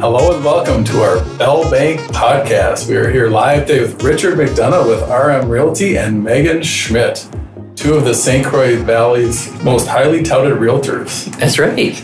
Hello and welcome to our Bell Bank podcast. We are here live today with Richard McDonough with RM Realty and Megan Schmidt, two of the St. Croix Valley's most highly touted realtors. That's right.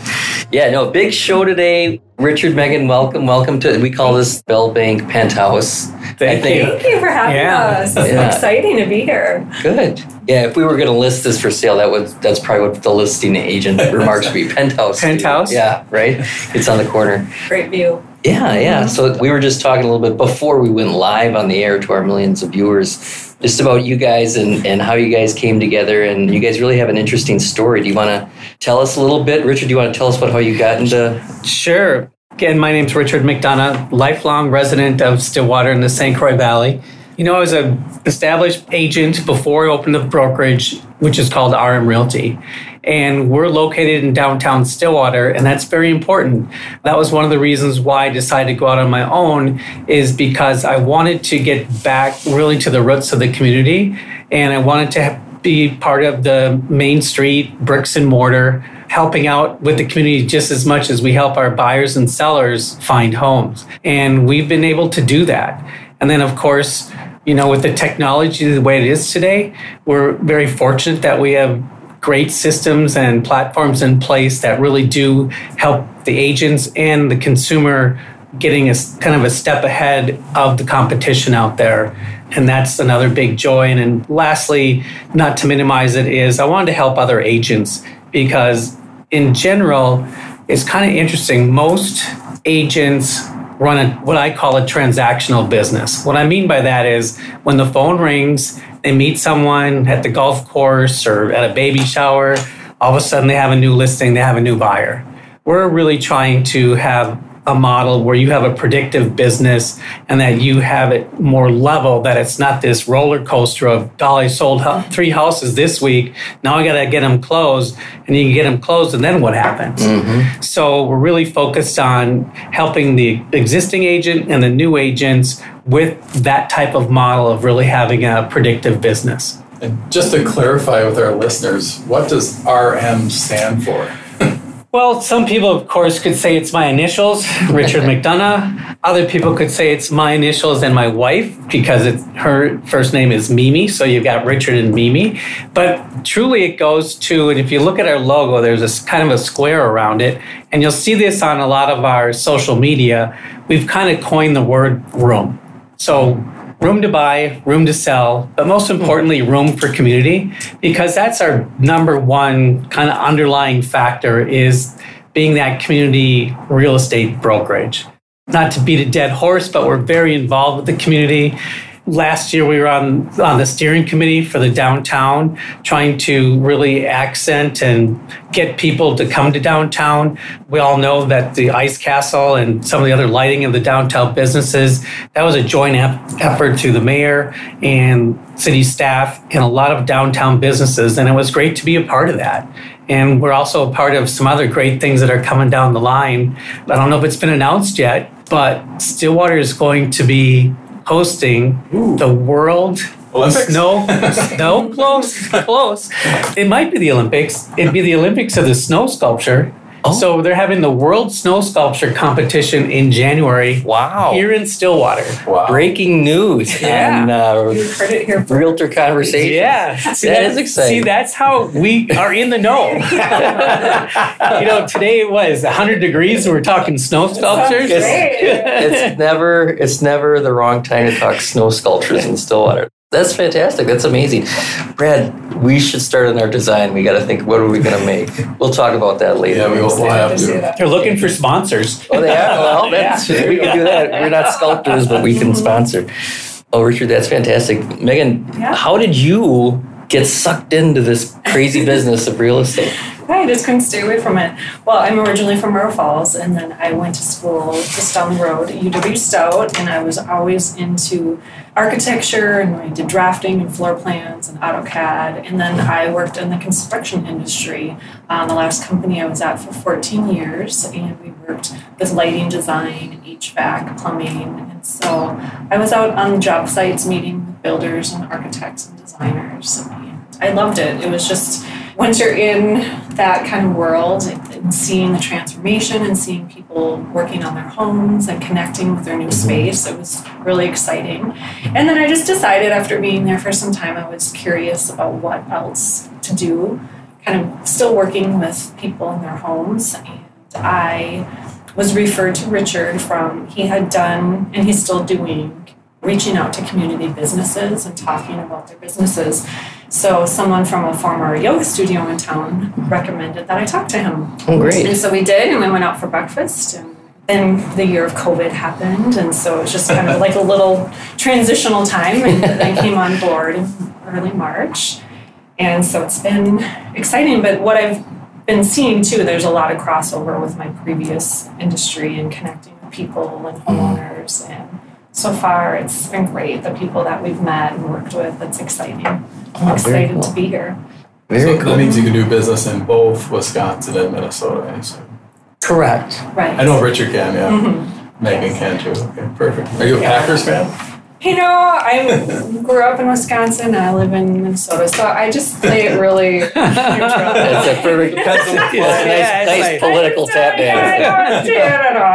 Yeah, no, big show today. Richard, Megan, welcome, welcome to. We call this Bell Bank Penthouse. Thank I you. Thank you for having Yeah. us. It's Yeah. exciting to be here. Good. Yeah, if we were going to list this for sale, that would that's probably what the listing agent remarks would be. Penthouse. Penthouse? Yeah, right. It's on the corner. Great view. Yeah, yeah. So we were just talking a little bit before we went live on the air to our millions of viewers, just about you guys and, and how you guys came together. And you guys really have an interesting story. Do you want to tell us a little bit? Richard, do you want to tell us about how you got into Sure. Again, my name's Richard McDonough, lifelong resident of Stillwater in the St. Croix Valley. You know, I was an established agent before I opened the brokerage, which is called RM Realty. And we're located in downtown Stillwater, and that's very important. That was one of the reasons why I decided to go out on my own, is because I wanted to get back really to the roots of the community, and I wanted to be part of the Main Street bricks and mortar helping out with the community just as much as we help our buyers and sellers find homes. And we've been able to do that. And then, of course, you know, with the technology the way it is today, we're very fortunate that we have great systems and platforms in place that really do help the agents and the consumer getting a kind of a step ahead of the competition out there. And that's another big joy. And then lastly, not to minimize it, is I wanted to help other agents because in general, it's kind of interesting. Most agents run a, what I call a transactional business. What I mean by that is when the phone rings, they meet someone at the golf course or at a baby shower, all of a sudden they have a new listing, they have a new buyer. We're really trying to have a model where you have a predictive business and that you have it more level, that it's not this roller coaster of, Dolly sold three houses this week. Now I got to get them closed. And you can get them closed, and then what happens? Mm-hmm. So we're really focused on helping the existing agent and the new agents with that type of model of really having a predictive business. And just to clarify with our listeners, what does RM stand for? Well, some people, of course, could say it's my initials, Richard McDonough. Other people could say it's my initials and my wife because it's, her first name is Mimi. So you've got Richard and Mimi. But truly, it goes to, and if you look at our logo, there's this kind of a square around it. And you'll see this on a lot of our social media. We've kind of coined the word room. So room to buy, room to sell, but most importantly, room for community, because that's our number one kind of underlying factor is being that community real estate brokerage. Not to beat a dead horse, but we're very involved with the community. Last year, we were on, on the steering committee for the downtown, trying to really accent and get people to come to downtown. We all know that the Ice Castle and some of the other lighting of the downtown businesses, that was a joint effort to the mayor and city staff and a lot of downtown businesses. And it was great to be a part of that. And we're also a part of some other great things that are coming down the line. I don't know if it's been announced yet, but Stillwater is going to be hosting the World Olympics? Snow, no, close, close. It might be the Olympics. It'd be the Olympics of the snow sculpture. Oh. So they're having the World Snow Sculpture competition in January Wow. here in Stillwater. Wow. breaking news Yeah. on uh, You heard it here. Realtor Conversation? Yeah, see, That is exciting. See, that's how we are in the know. you know, today it was 100 degrees and we're talking snow sculptures. Sounds great. it's never it's never the wrong time to talk snow sculptures in Stillwater. That's fantastic. That's amazing. Brad, we should start on our design. We got to think, what are we going to make? We'll talk about that later. Yeah, we will we'll have to They're looking for sponsors. Oh, they are? Well, that's, Yeah. we can do that. We're not sculptors, but we can sponsor. Oh, Richard, that's fantastic. Megan, Yeah. how did you get sucked into this crazy business of real estate? I just couldn't stay away from it. Well, I'm originally from Murrow Falls, and then I went to school just down the road at UW Stout, and I was always into architecture, and I did drafting and floor plans and AutoCAD, and then I worked in the construction industry. Um, the last company I was at for 14 years, and we worked with lighting design, HVAC, plumbing, and so I was out on job sites meeting builders and architects and designers. And I loved it. It was just once you're in that kind of world and seeing the transformation and seeing people working on their homes and connecting with their new mm-hmm. space, it was really exciting. And then I just decided after being there for some time, I was curious about what else to do, kind of still working with people in their homes. And I was referred to Richard from, he had done, and he's still doing, reaching out to community businesses and talking about their businesses. So someone from a former yoga studio in town recommended that I talk to him. Oh, great. And so we did, and we went out for breakfast. And then the year of COVID happened, and so it was just kind of like a little transitional time. And I came on board in early March, and so it's been exciting. But what I've been seeing too, there's a lot of crossover with my previous industry and connecting with people and mm. homeowners. And so far, it's been great. The people that we've met and worked with, it's exciting. I'm Oh, excited cool. to be here. Very so cool. that means you can do business in both Wisconsin and Minnesota. I assume. Correct. Right. I know Richard can, yeah. Mhm. Megan can too. Okay, perfect. Are you a Yeah. Packers fan? You know, I grew up in Wisconsin. I live in Minnesota, so I just play it really neutral. That's a perfect. That's a nice, Yeah, it's nice like- political tap Yeah, I dance.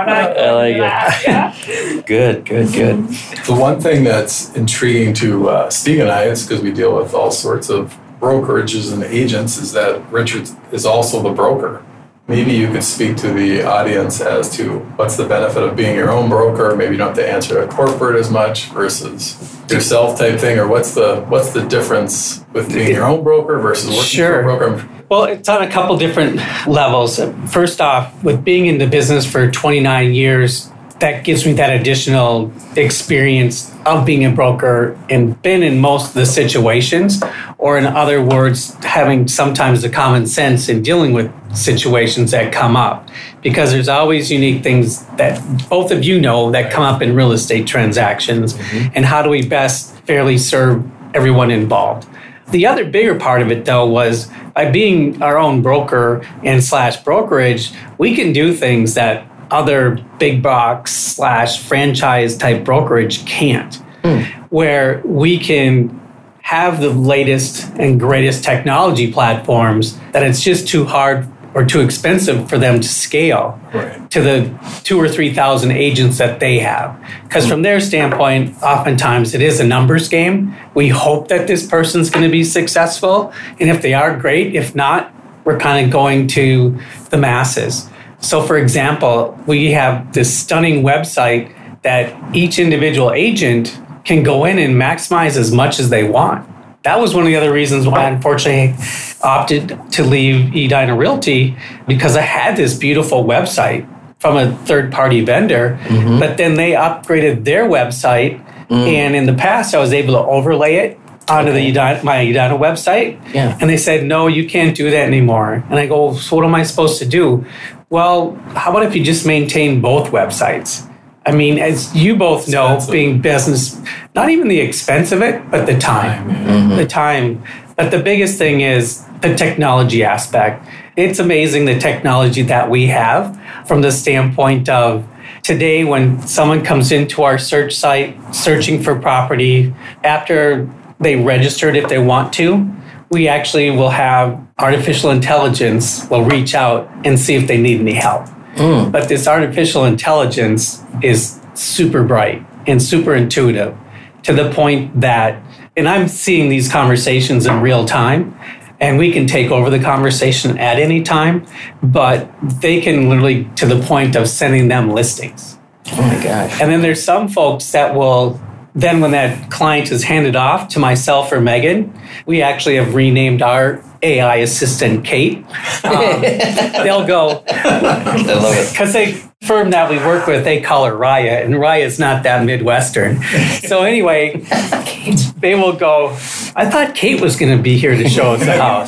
I. I like it. that, Yeah. Good, good, good. The one thing that's intriguing to uh, Steve and I is because we deal with all sorts of brokerages and agents is that Richard is also the broker. Maybe you could speak to the audience as to what's the benefit of being your own broker. Maybe you don't have to answer a corporate as much versus yourself type thing, or what's the what's the difference with being your own broker versus working Sure. for a broker? Well, it's on a couple different levels. First off, with being in the business for 29 years, that gives me that additional experience of being a broker and been in most of the situations, or in other words, having sometimes the common sense in dealing with situations that come up. Because there's always unique things that both of you know that come up in real estate transactions, mm-hmm. and how do we best fairly serve everyone involved. The other bigger part of it, though, was by being our own broker and slash brokerage, we can do things that other big box slash franchise type brokerage can't, hmm. where we can have the latest and greatest technology platforms that it's just too hard or too expensive for them to scale Right. to the two or three thousand agents that they have. Because from their standpoint, oftentimes it is a numbers game. We hope that this person's going to be successful, and if they are, great. If not, we're kind of going to the masses. So, for example, we have this stunning website that each individual agent can go in and maximize as much as they want. That was one of the other reasons why, I unfortunately, opted to leave Edina Realty because I had this beautiful website from a third party vendor, mm-hmm. but then they upgraded their website. Mm. And in the past, I was able to overlay it onto the Edina, my Edina website. Yeah. And they said, no, you can't do that anymore. And I go, so what am I supposed to do? Well, how about if you just maintain both websites? I mean, as you both know, Expensive. being business, not even the expense of it, but the time. Mm-hmm. The time. But the biggest thing is the technology aspect. It's amazing the technology that we have from the standpoint of today when someone comes into our search site searching for property after they registered if they want to we actually will have artificial intelligence will reach out and see if they need any help. Mm. But this artificial intelligence is super bright and super intuitive to the point that and i'm seeing these conversations in real time and we can take over the conversation at any time but they can literally to the point of sending them listings. Oh my gosh. and then there's some folks that will then when that client is handed off to myself or Megan, we actually have renamed our AI assistant Kate. Um, they'll go I love it. because they firm that we work with, they call her Raya, and Raya's not that Midwestern. So anyway, they will go. I thought Kate was going to be here to show us the house.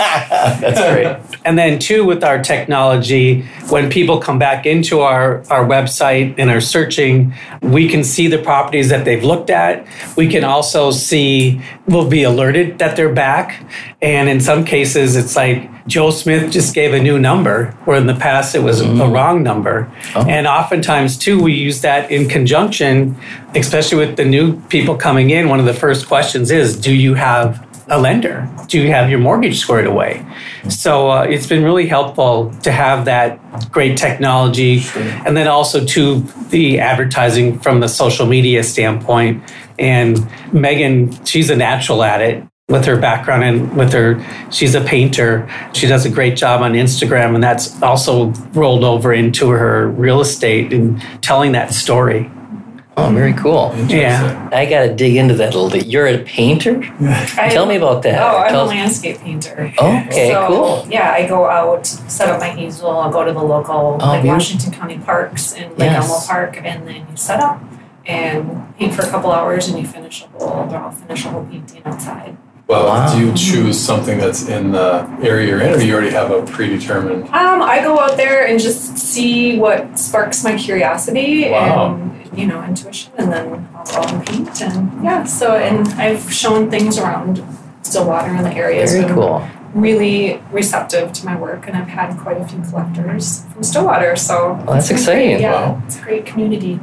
That's great. And then two, with our technology, when people come back into our, our website and are searching, we can see the properties that they've looked at. We can also see, we'll be alerted that they're back. And in some cases, it's like Joe Smith just gave a new number, where in the past it was a wrong number. And oftentimes, too, we use that in conjunction, especially with the new people coming in. One of the first questions is, do you have a lender to have your mortgage squared away. So uh, it's been really helpful to have that great technology, and then also to the advertising from the social media standpoint. And Megan, she's a natural at it with her background and with her she's a painter she does a great job on instagram and that's also rolled over into her real estate and telling that story Oh, very cool. Yeah. I got to dig into that a little bit. You're a painter? I- Tell me about that. Oh, I'm Tell a landscape painter. Okay, so, cool. Yeah, I go out, set up my easel, I'll go to the local Oh, like beautiful. Washington County parks and like Yes. Elmo Park and then you set up and paint for a couple hours and you finish a whole or I'll finish a whole painting outside. Well, Wow. do you choose something that's in the area you're in, or do you already have a predetermined? Um, I go out there and just see what sparks my curiosity Wow. and you know intuition, and then I'll go out and paint. And yeah, so and I've shown things around Stillwater in the area. It's Very been cool. Really receptive to my work, and I've had quite a few collectors from Stillwater. So Well, that's it's great. exciting. Yeah, Wow. it's a great community.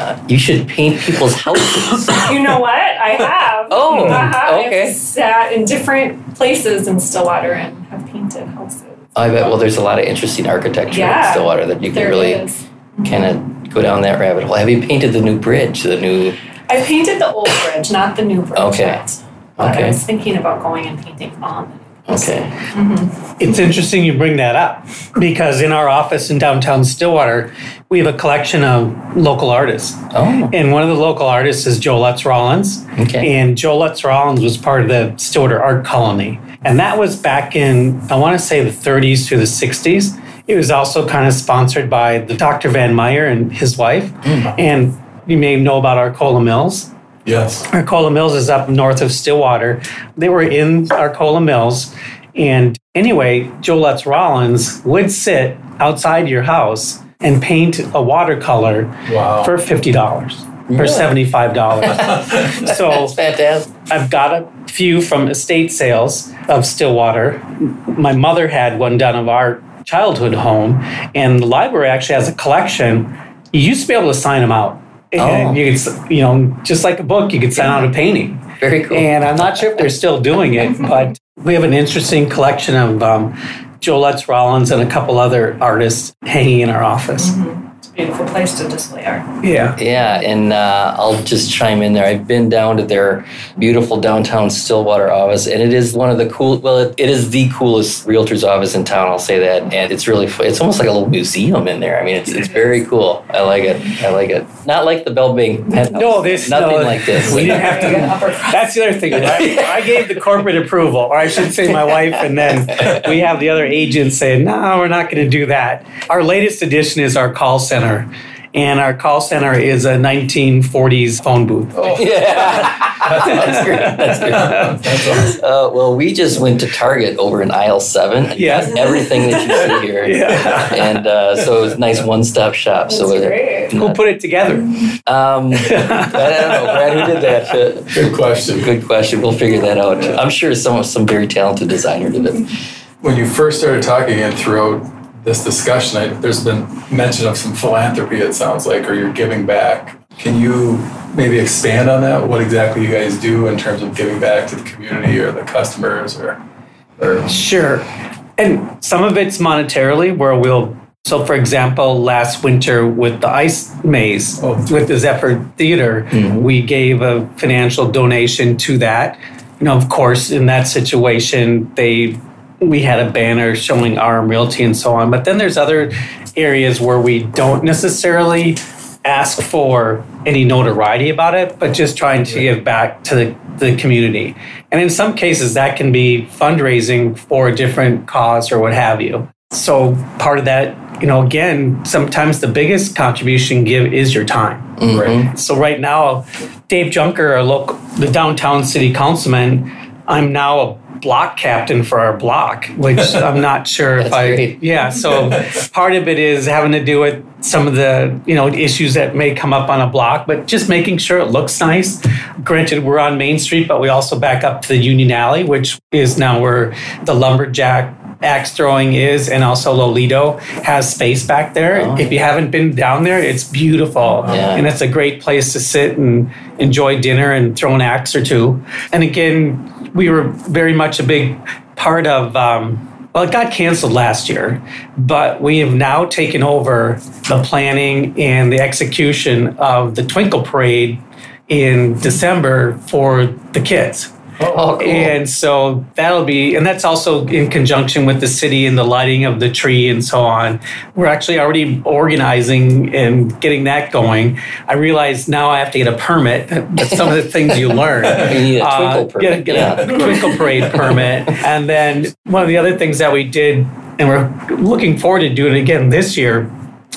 Uh, you should paint people's houses. You know what? I have. Oh, uh-huh. okay. I've sat in different places in Stillwater and have painted houses. I bet. Well, there's a lot of interesting architecture in Stillwater that you can really is. kind of go down that rabbit hole. Have you painted the new bridge? The new. I painted the old bridge, not the new bridge Okay. yet. But I was thinking about going and painting on the new bridge. Okay. Mm-hmm. It's interesting you bring that up because in our office in downtown Stillwater, we have a collection of local artists. Oh. And one of the local artists is Joe Lutz Rollins. Okay. And Joe Lutz Rollins was part of the Stillwater Art Colony. And that was back in, I want to say, the 30s through the 60s. It was also kind of sponsored by the Dr. Van Meyer and his wife. Mm. And you may know about Arcola Mills. Yes. Arcola Mills is up north of Stillwater. They were in Arcola Mills. And anyway, Lutz Rollins would sit outside your house and paint a watercolor Wow. for $50 or $75. so That's fantastic. I've got a few from estate sales of Stillwater. My mother had one done of our childhood home, and the library actually has a collection. You used to be able to sign them out. And Oh. you could, you know, just like a book, you could sign out a painting. Very cool. And I'm not sure if they're still doing it, but we have an interesting collection of um, Joe Lutz Rollins and a couple other artists hanging in our office. A beautiful place to display art. Yeah. Yeah, and uh, I'll just chime in there. I've been down to their beautiful downtown Stillwater office, and it is one of the cool. Well, it, it is the coolest realtor's office in town. I'll say that, and it's really. It's almost like a little museum in there. I mean, it's it's very cool. I like it. I like it. Not like the Bell Bank penthouse. No, this nothing no, like this. We didn't have to. upper. That's the other thing. I, I gave the corporate approval, or I should say, my wife, and then we have the other agents saying, "No, we're not going to do that." Our latest addition is our call center, and our call center is a 1940s phone booth. Oh. yeah, that's great. That's great. That's awesome. Uh, well, we just went to Target over in aisle seven. and Yeah. everything that you see here. Yeah. And uh, so it was a nice one-stop shop. That's so it- great. Who put it together? Um, I don't know, Brad. Who did that? Uh, Good question. Good question. We'll figure that out. I'm sure some some very talented designer did it. When you first started talking and throughout this discussion, I, there's been mention of some philanthropy. It sounds like, or you're giving back. Can you maybe expand on that? What exactly you guys do in terms of giving back to the community or the customers, or or Sure. And some of it's monetarily, where we'll. So, for example, last winter with the ice maze, Oh. with the Zephyr Theater, mm-hmm. we gave a financial donation to that. You know, of course, in that situation, they we had a banner showing RM Realty and so on. But then there's other areas where we don't necessarily ask for any notoriety about it, but just trying to give back to the, the community. And in some cases, that can be fundraising for a different cause or what have you. So part of that, you know, again, sometimes the biggest contribution give is your time. right? So right now, Dave Junker, our local, the downtown city councilman, I'm now a block captain for our block, which I'm not sure if I. great. Yeah, so part of it is having to do with some of the you know issues that may come up on a block, but just making sure it looks nice. Granted, we're on Main Street, but we also back up to the Union Alley, which is now where the lumberjack axe throwing is, and also Lolito has space back there. Oh. If you haven't been down there, it's beautiful, Yeah. and it's a great place to sit and enjoy dinner and throw an axe or two. And again, we were very much a big part of. Um, well, it got canceled last year, but we have now taken over the planning and the execution of the Twinkle Parade in December for the kids. Oh, cool. And so that'll be, and that's also in conjunction with the city and the lighting of the tree and so on. We're actually already organizing and getting that going. I realize now I have to get a permit. That's some of the things you learn. You need a Uh, twinkle Get, permit. get yeah. a twinkle parade permit. And then one of the other things that we did, and we're looking forward to doing it again this year,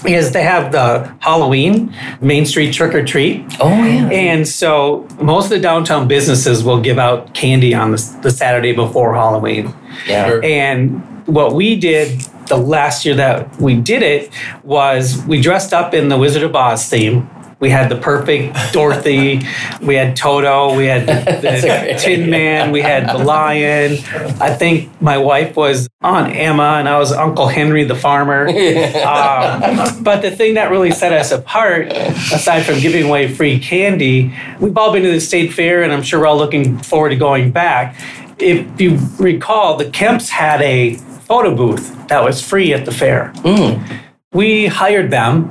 is they have the Halloween Main Street trick or treat. Oh yeah. And so most of the downtown businesses will give out candy on the, the Saturday before Halloween. Yeah. Sure. And what we did the last year that we did it was we dressed up in the Wizard of Oz theme. We had the perfect Dorothy, we had Toto, we had a the Tin. Man, we had the Lion. I think my wife was Aunt Emma and I was Uncle Henry the farmer. Um, but the thing that really set us apart, aside from giving away free candy, we've all been to the state fair, and I'm sure we're all looking forward to going back. If you recall, the Kemps had a photo booth that was free at the fair. Mm. We hired them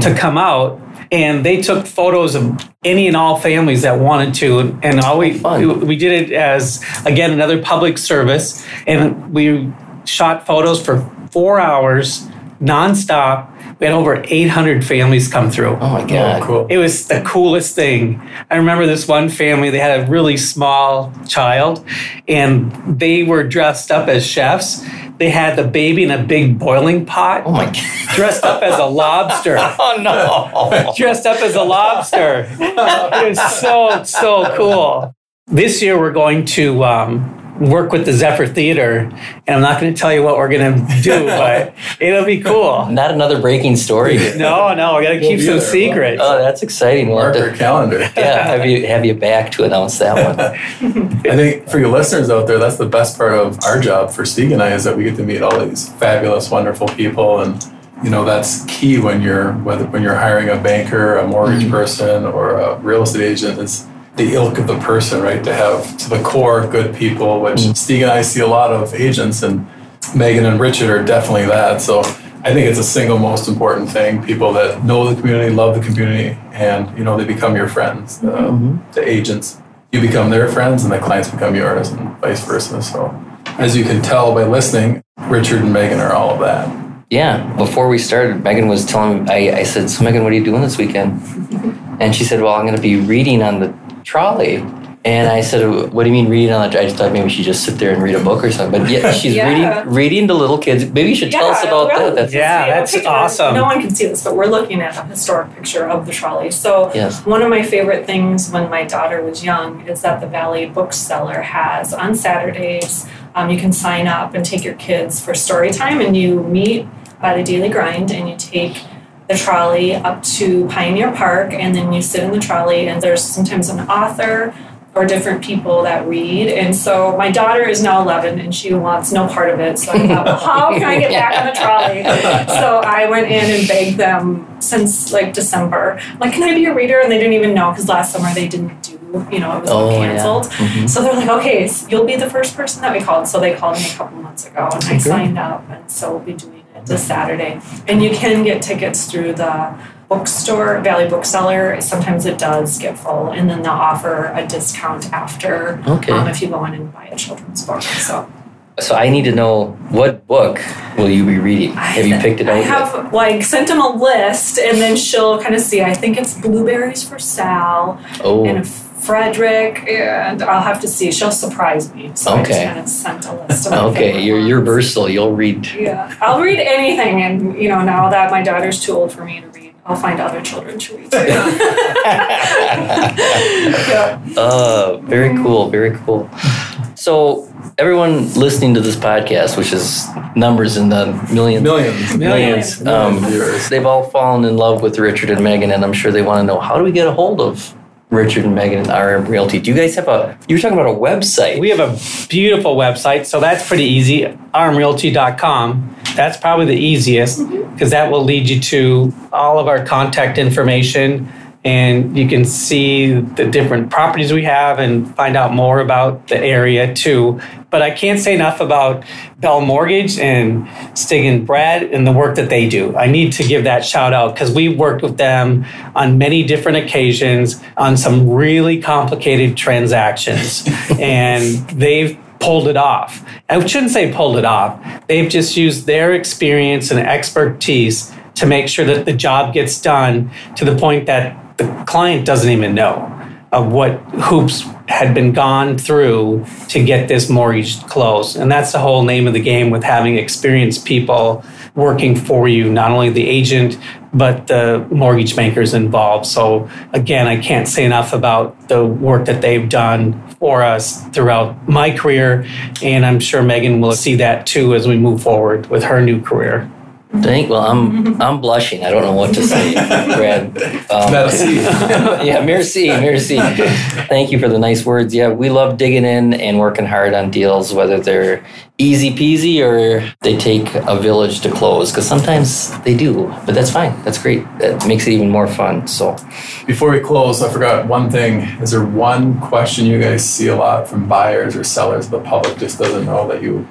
to come out. And they took photos of any and all families that wanted to, and all we Fun. we did it as again another public service, and we shot photos for four hours nonstop. We had over 800 families come through. Oh my god. Oh, cool. It was the coolest thing. I remember this one family, they had a really small child and they were dressed up as chefs. They had the baby in a big boiling pot, Oh my god. dressed up as a lobster. Oh no. dressed up as a lobster. It was so, so cool. This year we're going to um, work with the Zephyr Theater, and I'm not going to tell you what we're going to do, but it'll be cool. Not another breaking story. No, no, we got to keep be some there. secrets. Oh, that's exciting. We'll have Mark our calendar. yeah, have you have you back to announce that one. I think for your listeners out there, that's the best part of our job for Steve and I is that we get to meet all these fabulous, wonderful people, and you know that's key when you're whether when you're hiring a banker, a mortgage mm-hmm. person, or a real estate agent. Is the ilk of the person, right? To have to the core good people, which mm. Steve and I see a lot of agents, and Megan and Richard are definitely that. So I think it's a single most important thing. People that know the community, love the community, and you know they become your friends. The, the agents, you become their friends, and the clients become yours, and vice versa. So as you can tell by listening, Richard and Megan are all of that. Yeah, before we started, Megan was telling me, I, I said, So, Megan, what are you doing this weekend? And she said, Well, I'm going to be reading on the trolley. And I said, What do you mean reading on the I just thought maybe she'd just sit there and read a book or something. But yeah, she's Yeah. reading reading to little kids. Maybe you should tell us about that. That's, Yeah, that's picture- awesome. No one can see this, but we're looking at a historic picture of the trolley. So Yes. one of my favorite things when my daughter was young is that the Valley Bookseller has on Saturdays, um, you can sign up and take your kids for story time, and you meet by the Daily Grind, and you take the trolley up to Pioneer Park, and then you sit in the trolley, and there's sometimes an author or different people that read. And so my daughter is now 11 and she wants no part of it. So I thought, well, how can I get back on the trolley? So I went in and begged them since like December, like, can I be a reader? And they didn't even know because last summer they didn't do, you know, it was all Oh, yeah. canceled. Mhm. So they're like, okay, so you'll be the first person that we called. So they called me a couple months ago and I signed up. And so we'll be doing this Saturday. And you can get tickets through the bookstore, Valley Bookseller. Sometimes it does get full. And then they'll offer a discount after Okay. um, if you go in and buy a children's book. So So I need to know what book will you be reading? Have you picked it out I yet? have like sent him a list and then she'll kind of see. I think it's blueberries for Sal Oh, and Frederick, and I'll have to see. She'll surprise me. So I just Okay. kind of sent a list of okay. You're you're versatile. You'll read. Yeah, I'll read anything, and you know now that my daughter's too old for me to read, I'll find other children to read. too. yeah. Uh, very cool, very cool. So, everyone listening to this podcast, which is numbers in the millions, Millions. millions, Million um, viewers. they've all fallen in love with Richard and Megan, and I'm sure they want to know how do we get a hold of Richard and Megan and RM Realty? Do you guys have a? You were talking about a website. We have a beautiful website, so that's pretty easy. rmrealty.com. That's probably the easiest mm-hmm. because that will lead you to all of our contact information and you can see the different properties we have and find out more about the area too. But I can't say enough about Bell Mortgage and Stig and Brad and the work that they do. I need to give that shout out because we've worked with them on many different occasions on some really complicated transactions, and they've pulled it off. I shouldn't say pulled it off. They've just used their experience and expertise to make sure that the job gets done to the point that the client doesn't even know of what hoops had been gone through to get this mortgage closed. And that's the whole name of the game with having experienced people working for you, not only the agent, but the mortgage bankers involved. So, again, I can't say enough about the work that they've done for us throughout my career. And I'm sure Megan will see that too as we move forward with her new career. Thank. Well, I'm I'm blushing. I don't know what to say, Brad. Um, Merci. yeah, merci, merci. Thank you for the nice words. Yeah, we love digging in and working hard on deals, whether they're easy peasy or they take a village to close. Because sometimes they do, but that's fine. That's great. That makes it even more fun. So, Before we close, I forgot one thing. Is there one question you guys see a lot from buyers or sellers the public just doesn't know that you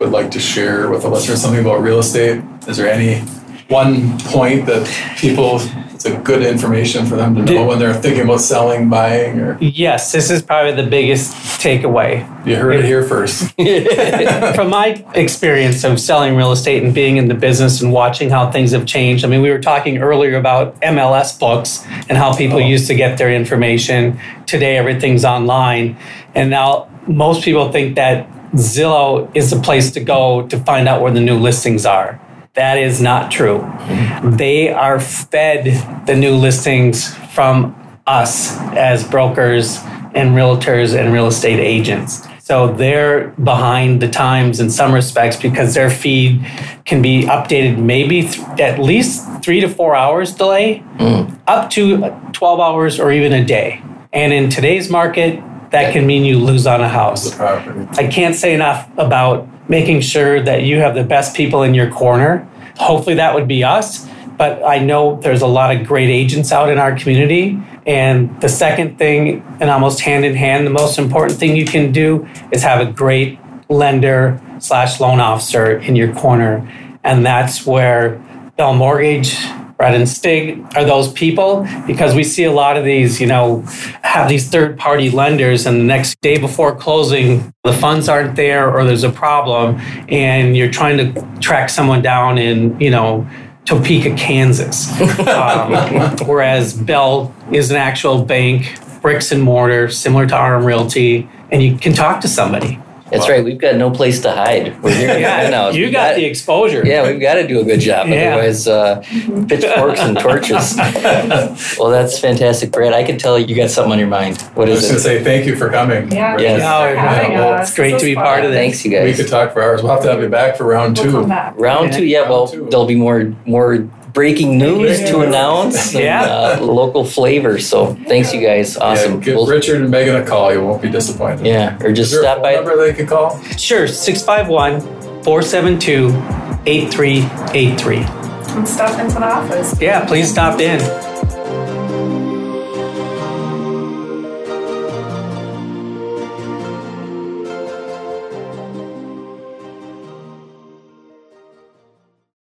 would like to share with the listener? Something about real estate? Is there any one point that people, it's a good information for them to know when they're thinking about selling, buying, or Yes, this is probably the biggest takeaway. you heard it here first? From my experience of selling real estate and being in the business and watching how things have changed, I mean, we were talking earlier about MLS books and how people Oh. used to get their information. Today, everything's online. And now most people think that Zillow is the place to go to find out where the new listings are. That is not true. Mm-hmm. They are fed the new listings from us as brokers and realtors and real estate agents. So they're behind the times in some respects because their feed can be updated maybe th- at least three to four hours delay, mm. up to 12 hours or even a day. And in today's market, that can mean you lose on a house. I can't say enough about making sure that you have the best people in your corner. Hopefully, that would be us. But I know there's a lot of great agents out in our community. And the second thing, and almost hand in hand, the most important thing you can do is have a great lender slash loan officer in your corner. And that's where Bell Mortgage, Brad and Stig are those people because we see a lot of these, you know, have these third party lenders and the next day before closing, the funds aren't there or there's a problem and you're trying to track someone down in, you know, Topeka, Kansas. Um, whereas Bell is an actual bank, bricks and mortar, similar to RM Realty, and you can talk to somebody. That's right. We've got no place to hide. We're here now. you We got the exposure. Yeah, we've got to do a good job. Yeah. Otherwise, uh, pitchforks and torches. well, that's fantastic, Brad. I can tell you got something on your mind. What I was going to say thank you for coming. Yeah, Yes. for No, yeah, well, us. it's great This to be was part of this. Thanks, you guys. We could talk for hours. We'll have to have you back for round We'll two. come back. Round two, yeah. Well, Round two. there'll be more more breaking news Breaking to announce. and, Yeah. uh, local flavor. So thanks, you guys. Awesome. Yeah, give We'll- Richard and Megan a call. You won't be disappointed. yeah, or Is just there stop phone by. number they could call? Sure, 651 472 8383. And stop into the office. Yeah, please stop in.